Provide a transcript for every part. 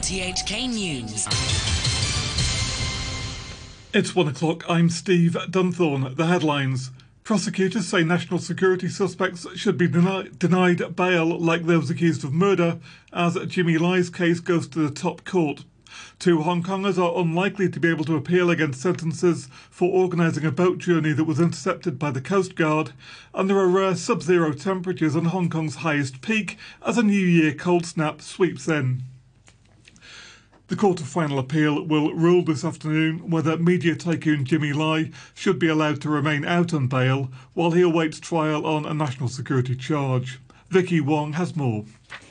RTHK News. It's one o'clock. I'm Steve Dunthorne. The headlines. Prosecutors say national security suspects should be deni- denied bail like those accused of murder as Jimmy Lai's case goes to the top court. Two Hong Kongers are unlikely to be able to appeal against sentences for organising a boat journey that was intercepted by the Coast Guard, and there are rare sub zero temperatures on Hong Kong's highest peak as a New Year cold snap sweeps in. The Court of Final Appeal will rule this afternoon whether media tycoon Jimmy Lai should be allowed to remain out on bail while he awaits trial on a national security charge. Vicky Wong has more.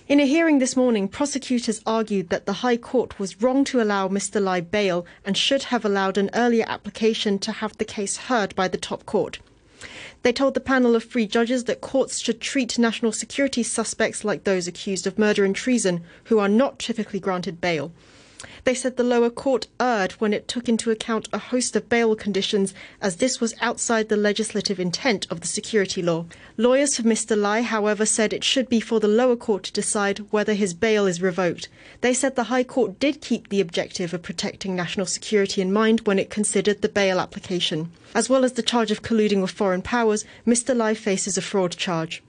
In a hearing this morning, prosecutors argued that the High Court was wrong to allow Mr. Lai bail and should have allowed an earlier application to have the case heard by the top court. They told the panel of three judges that courts should treat national security suspects like those accused of murder and treason, who are not typically granted bail. They said the lower court erred when it took into account a host of bail conditions, as this was outside the legislative intent of the security law. Lawyers for Mr. Lai, however, said it should be for the lower court to decide whether his bail is revoked. They said the High Court did keep the objective of protecting national security in mind when it considered the bail application. As well as the charge of colluding with foreign powers, Mr. Lai faces a fraud charge.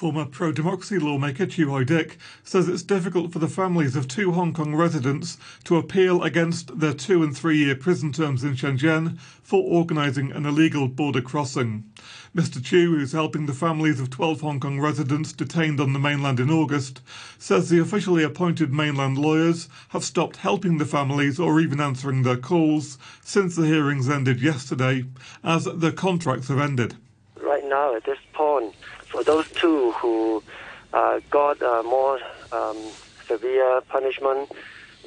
Former pro democracy lawmaker Chiu Dick says it's difficult for the families of two Hong Kong residents to appeal against their two and three year prison terms in Shenzhen for organising an illegal border crossing. Mr. Chiu, who's helping the families of 12 Hong Kong residents detained on the mainland in August, says the officially appointed mainland lawyers have stopped helping the families or even answering their calls since the hearings ended yesterday, as their contracts have ended. Right now, at this point, for those two who uh, got uh, more um, severe punishment,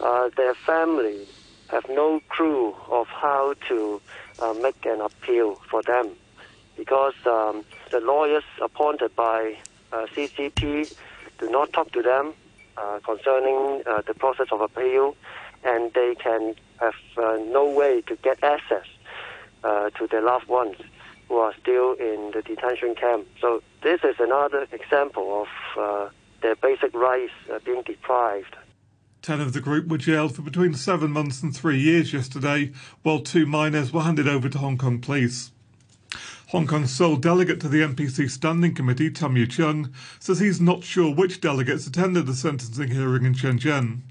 uh, their family have no clue of how to uh, make an appeal for them because um, the lawyers appointed by uh, CCP do not talk to them uh, concerning the process of appeal, and they can have no way to get access to their loved ones who are still in the detention camp. So this is another example of uh, their basic rights uh, being deprived. Ten of the group were jailed for between seven months and three years yesterday, while two minors were handed over to Hong Kong police. Hong Kong's sole delegate to the NPC Standing Committee, Tam Yiu Chung, says he's not sure which delegates attended the sentencing hearing in Shenzhen.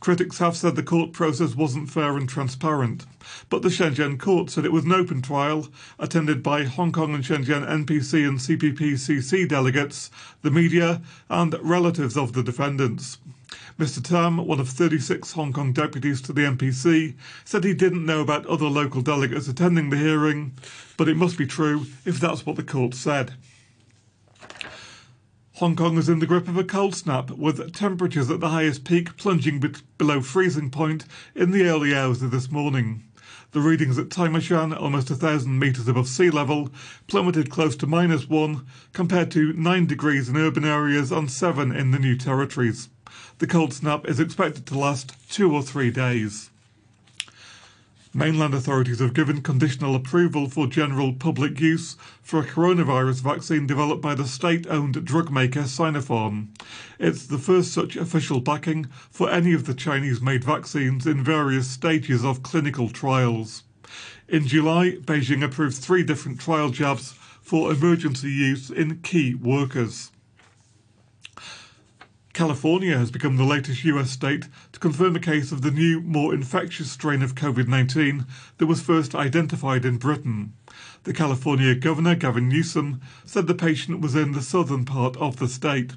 Critics have said the court process wasn't fair and transparent, but the Shenzhen court said it was an open trial attended by Hong Kong and Shenzhen NPC and CPPCC delegates, the media, and relatives of the defendants. Mr. Tam, one of 36 Hong Kong deputies to the NPC, said he didn't know about other local delegates attending the hearing, but it must be true if that's what the court said. Hong Kong is in the grip of a cold snap, with temperatures at the highest peak plunging be- below freezing point in the early hours of this morning. The readings at Tai almost a thousand metres above sea level, plummeted close to minus one, compared to nine degrees in urban areas and seven in the new territories. The cold snap is expected to last two or three days. Mainland authorities have given conditional approval for general public use for a coronavirus vaccine developed by the state owned drug maker Sinopharm. It's the first such official backing for any of the Chinese made vaccines in various stages of clinical trials. In July, Beijing approved three different trial jabs for emergency use in key workers. California has become the latest US state to confirm a case of the new, more infectious strain of COVID 19 that was first identified in Britain. The California Governor, Gavin Newsom, said the patient was in the southern part of the state.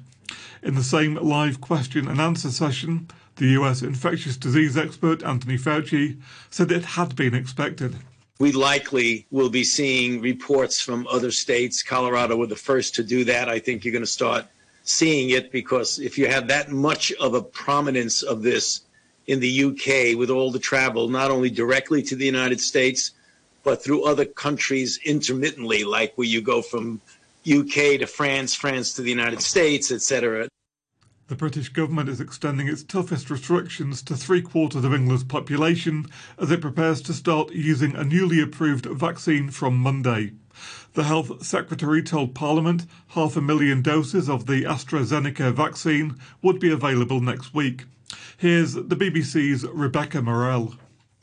In the same live question and answer session, the US infectious disease expert Anthony Fauci said it had been expected. We likely will be seeing reports from other states. Colorado were the first to do that. I think you're going to start seeing it because if you have that much of a prominence of this in the UK with all the travel, not only directly to the United States, but through other countries intermittently, like where you go from UK to France, France to the United States, etc. The British government is extending its toughest restrictions to three quarters of England's population as it prepares to start using a newly approved vaccine from Monday. The Health Secretary told Parliament half a million doses of the AstraZeneca vaccine would be available next week. Here's the BBC's Rebecca Morelle.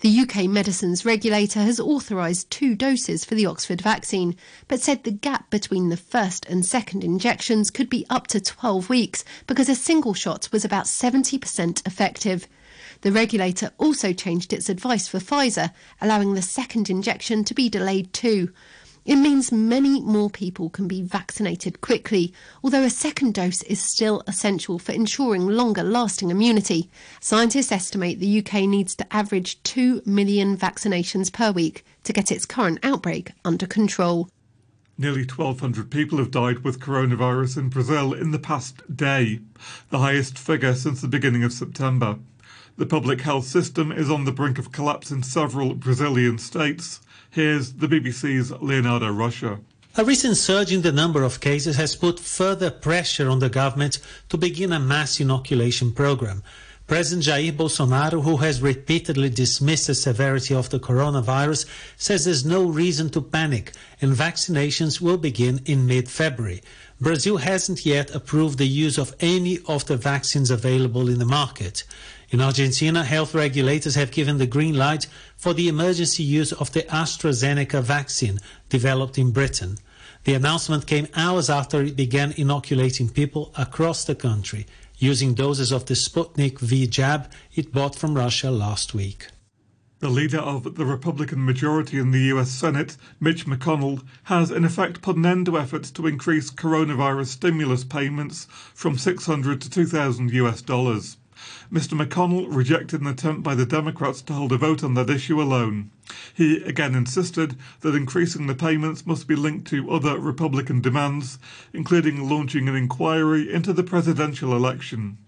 The UK medicines regulator has authorised two doses for the Oxford vaccine, but said the gap between the first and second injections could be up to 12 weeks because a single shot was about 70% effective. The regulator also changed its advice for Pfizer, allowing the second injection to be delayed too. It means many more people can be vaccinated quickly, although a second dose is still essential for ensuring longer lasting immunity. Scientists estimate the UK needs to average 2 million vaccinations per week to get its current outbreak under control. Nearly 1,200 people have died with coronavirus in Brazil in the past day, the highest figure since the beginning of September. The public health system is on the brink of collapse in several Brazilian states. Here's the BBC's Leonardo Rocha. A recent surge in the number of cases has put further pressure on the government to begin a mass inoculation program. President Jair Bolsonaro, who has repeatedly dismissed the severity of the coronavirus, says there's no reason to panic and vaccinations will begin in mid-February. Brazil hasn't yet approved the use of any of the vaccines available in the market. In Argentina, health regulators have given the green light for the emergency use of the AstraZeneca vaccine developed in Britain. The announcement came hours after it began inoculating people across the country using doses of the Sputnik V jab it bought from Russia last week. The leader of the Republican majority in the US Senate, Mitch McConnell, has in effect put an end to efforts to increase coronavirus stimulus payments from 600 to 2000 US dollars. Mr. McConnell rejected an attempt by the Democrats to hold a vote on that issue alone. He again insisted that increasing the payments must be linked to other Republican demands, including launching an inquiry into the presidential election.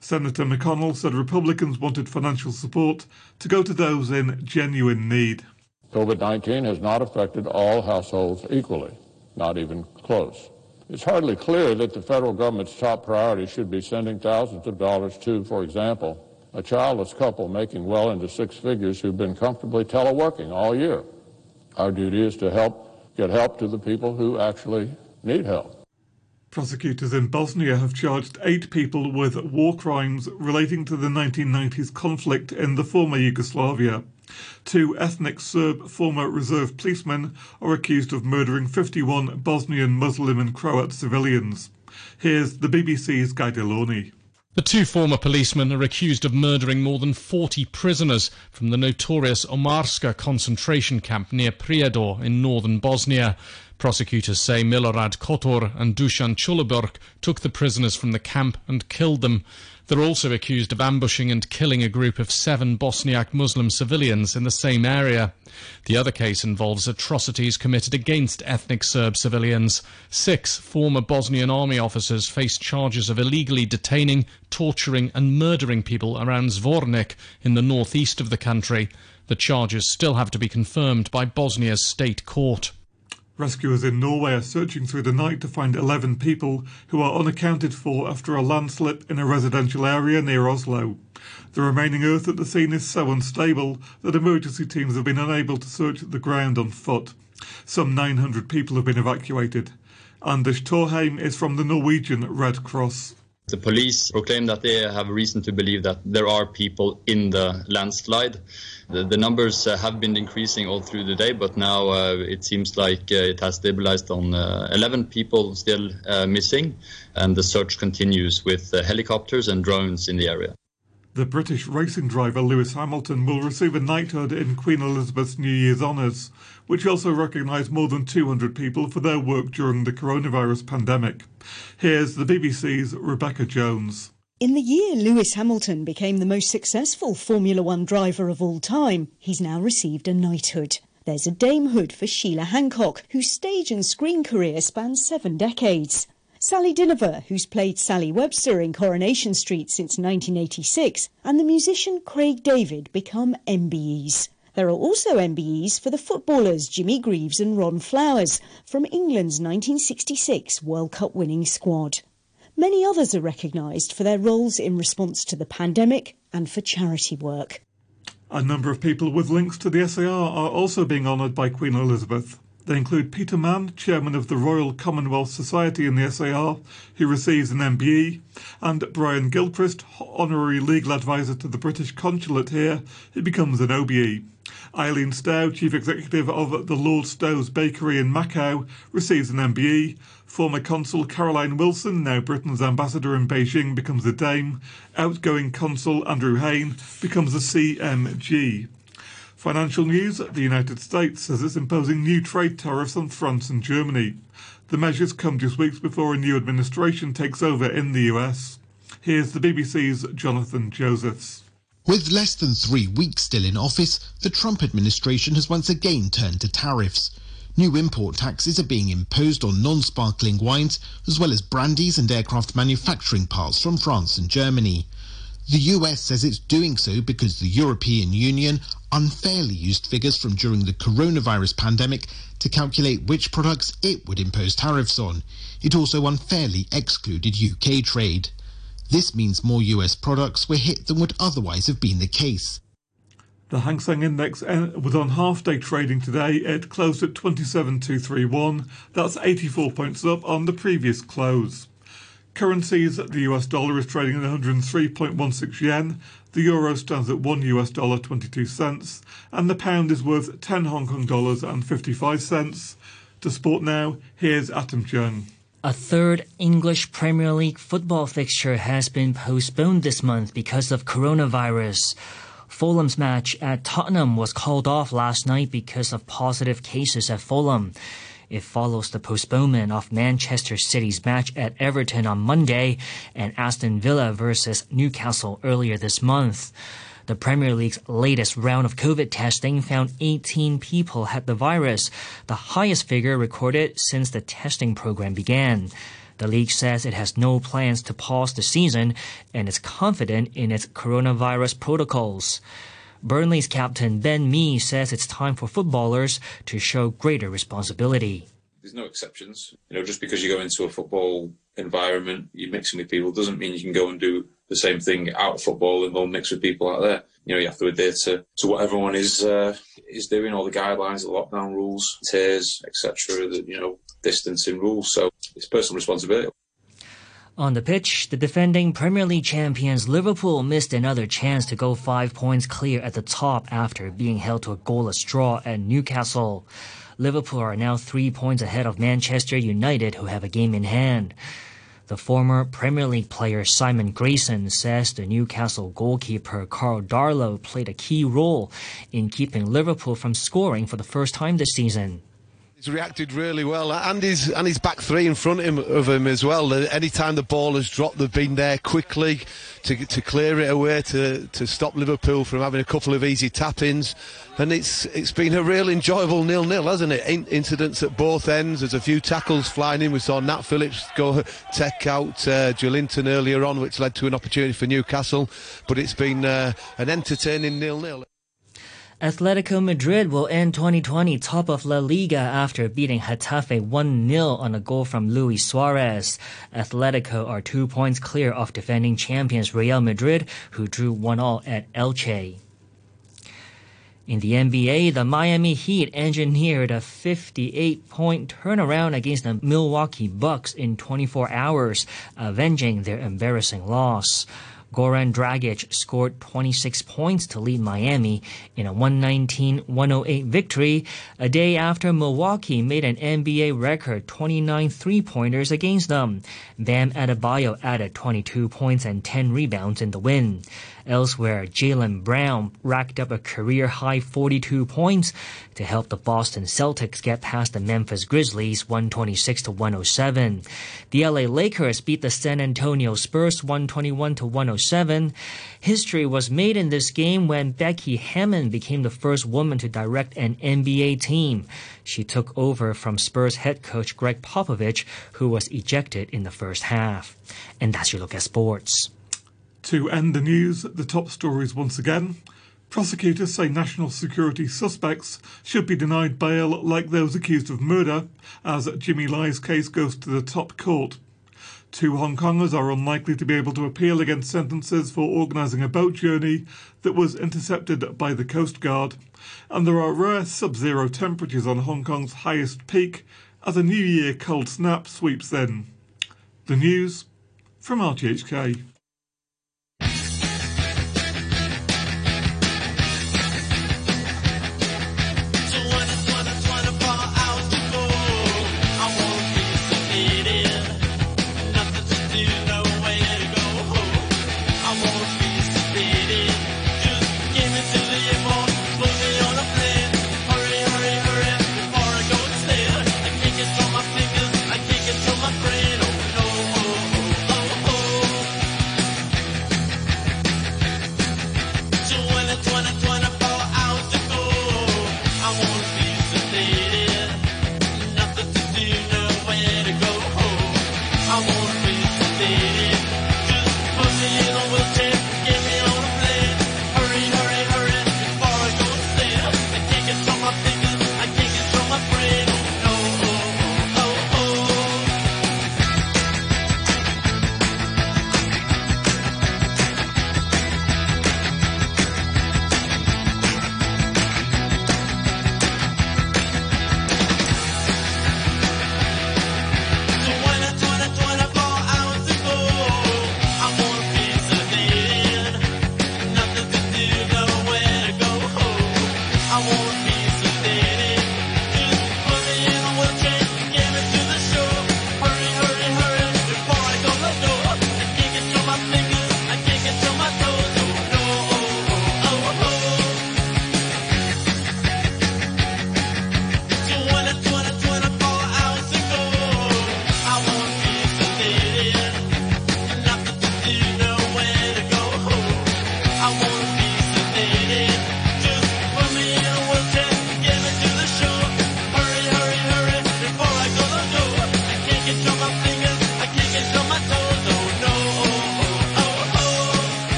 Senator McConnell said Republicans wanted financial support to go to those in genuine need. COVID 19 has not affected all households equally, not even close. It's hardly clear that the federal government's top priority should be sending thousands of dollars to, for example, a childless couple making well into six figures who've been comfortably teleworking all year. Our duty is to help get help to the people who actually need help. Prosecutors in Bosnia have charged eight people with war crimes relating to the 1990s conflict in the former Yugoslavia. Two ethnic Serb former reserve policemen are accused of murdering 51 Bosnian Muslim and Croat civilians. Here's the BBC's Guy De Launey. The two former policemen are accused of murdering more than 40 prisoners from the notorious Omarska concentration camp near Prijedor in northern Bosnia. Prosecutors say Milorad Kotor and Dusan Chuloburk took the prisoners from the camp and killed them. They're also accused of ambushing and killing a group of seven Bosniak Muslim civilians in the same area. The other case involves atrocities committed against ethnic Serb civilians. Six former Bosnian army officers face charges of illegally detaining, torturing, and murdering people around Zvornik in the northeast of the country. The charges still have to be confirmed by Bosnia's state court. Rescuers in Norway are searching through the night to find 11 people who are unaccounted for after a landslip in a residential area near Oslo. The remaining earth at the scene is so unstable that emergency teams have been unable to search the ground on foot. Some 900 people have been evacuated. Anders Torheim is from the Norwegian Red Cross. The police proclaim that they have reason to believe that there are people in the landslide. The, the numbers uh, have been increasing all through the day, but now uh, it seems like uh, it has stabilized on uh, 11 people still uh, missing, and the search continues with uh, helicopters and drones in the area. The British racing driver Lewis Hamilton will receive a knighthood in Queen Elizabeth's New Year's honours, which also recognise more than 200 people for their work during the coronavirus pandemic. Here's the BBC's Rebecca Jones. In the year Lewis Hamilton became the most successful Formula One driver of all time, he's now received a knighthood. There's a damehood for Sheila Hancock, whose stage and screen career spans seven decades. Sally Dynevor, who's played Sally Webster in Coronation Street since 1986, and the musician Craig David become MBEs. There are also MBEs for the footballers Jimmy Greaves and Ron Flowers from England's 1966 World Cup winning squad. Many others are recognised for their roles in response to the pandemic and for charity work. A number of people with links to the SAR are also being honoured by Queen Elizabeth. They include Peter Mann, chairman of the Royal Commonwealth Society in the SAR, who receives an MBE, and Brian Gilchrist, honorary legal advisor to the British consulate here, who becomes an OBE. Eileen Stow, chief executive of the Lord Stow's Bakery in Macau, receives an MBE. Former consul Caroline Wilson, now Britain's ambassador in Beijing, becomes a Dame. Outgoing consul Andrew Heyn becomes a CMG. Financial news the United States says it's imposing new trade tariffs on France and Germany. The measures come just weeks before a new administration takes over in the US. Here's the BBC's Jonathan Josephs. With less than three weeks still in office, the Trump administration has once again turned to tariffs. New import taxes are being imposed on non-sparkling wines, as well as brandies and aircraft manufacturing parts from France and Germany. The US says it's doing so because the European Union unfairly used figures from during the coronavirus pandemic to calculate which products it would impose tariffs on. It also unfairly excluded UK trade. This means more US products were hit than would otherwise have been the case. The Hang Seng Index eh, was on half day trading today. It closed at 27,231. That's 84 points up on the previous close. Currencies, the US dollar is trading at 103.16 yen, the euro stands at 1 US dollar 22 cents, and the pound is worth 10 Hong Kong dollars and 55 cents. To sport now, here's Atom Chung. A third English Premier League football fixture has been postponed this month because of coronavirus. Fulham's match at Tottenham was called off last night because of positive cases at Fulham. It follows the postponement of Manchester City's match at Everton on Monday and Aston Villa versus Newcastle earlier this month. The Premier League's latest round of COVID testing found 18 people had the virus, the highest figure recorded since the testing program began. The league says it has no plans to pause the season and is confident in its coronavirus protocols. Burnley's captain Ben Mee says it's time for footballers to show greater responsibility. There's no exceptions. You know, just because you go into a football environment, you're mixing with people, doesn't mean you can go and do the same thing out of football and go mix with people out there. You know, you have to adhere to, to what everyone is uh, is doing, all the guidelines, the lockdown rules, tiers, etc. The you know distancing rules. So it's personal responsibility. On the pitch, the defending Premier League champions Liverpool missed another chance to go five points clear at the top after being held to a goalless draw at Newcastle. Liverpool are now three points ahead of Manchester United, who have a game in hand. The former Premier League player Simon Grayson says the Newcastle goalkeeper Karl Darlow played a key role in keeping Liverpool from scoring for the first time this season. He's reacted really well, and his and his back three in front of him, of him as well. Any time the ball has dropped, they've been there quickly to to clear it away to to stop Liverpool from having a couple of easy tap-ins, and it's it's been a real enjoyable nil-nil, hasn't it? In- incidents at both ends. There's a few tackles flying in. We saw Nat Phillips go take out uh, Joelinton earlier on, which led to an opportunity for Newcastle. But it's been uh, an entertaining nil-nil. Atletico Madrid will end 2020 top of La Liga after beating Getafe 1-0 on a goal from Luis Suarez. Atletico are two points clear of defending champions Real Madrid, who drew 1-all at Elche. In the NBA, the Miami Heat engineered a 58-point turnaround against the Milwaukee Bucks in 24 hours, avenging their embarrassing loss. Goran Dragic scored 26 points to lead Miami in a 119-108 victory, a day after Milwaukee made an NBA record 29 three-pointers against them. Bam Adebayo added 22 points and 10 rebounds in the win. Elsewhere, Jaylen Brown racked up a career high 42 points to help the Boston Celtics get past the Memphis Grizzlies 126 to 107. The LA Lakers beat the San Antonio Spurs 121 to 107. History was made in this game when Becky Hammon became the first woman to direct an NBA team. She took over from Spurs head coach Gregg Popovich, who was ejected in the first half. And that's your look at sports. To end the news, the top stories once again. Prosecutors say national security suspects should be denied bail like those accused of murder, as Jimmy Lai's case goes to the top court. Two Hong Kongers are unlikely to be able to appeal against sentences for organising a boat journey that was intercepted by the Coast Guard. And there are rare sub zero temperatures on Hong Kong's highest peak as a New Year cold snap sweeps in. The news from RTHK. I wanna be.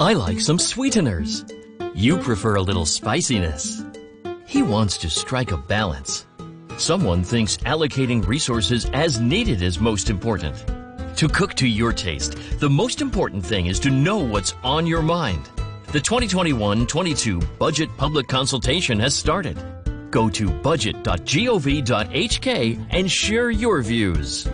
I like some sweeteners. You prefer a little spiciness. He wants to strike a balance. Someone thinks allocating resources as needed is most important. To cook to your taste, the most important thing is to know what's on your mind. The 2021-22 budget public consultation has started. Go to budget.gov.hk and share your views.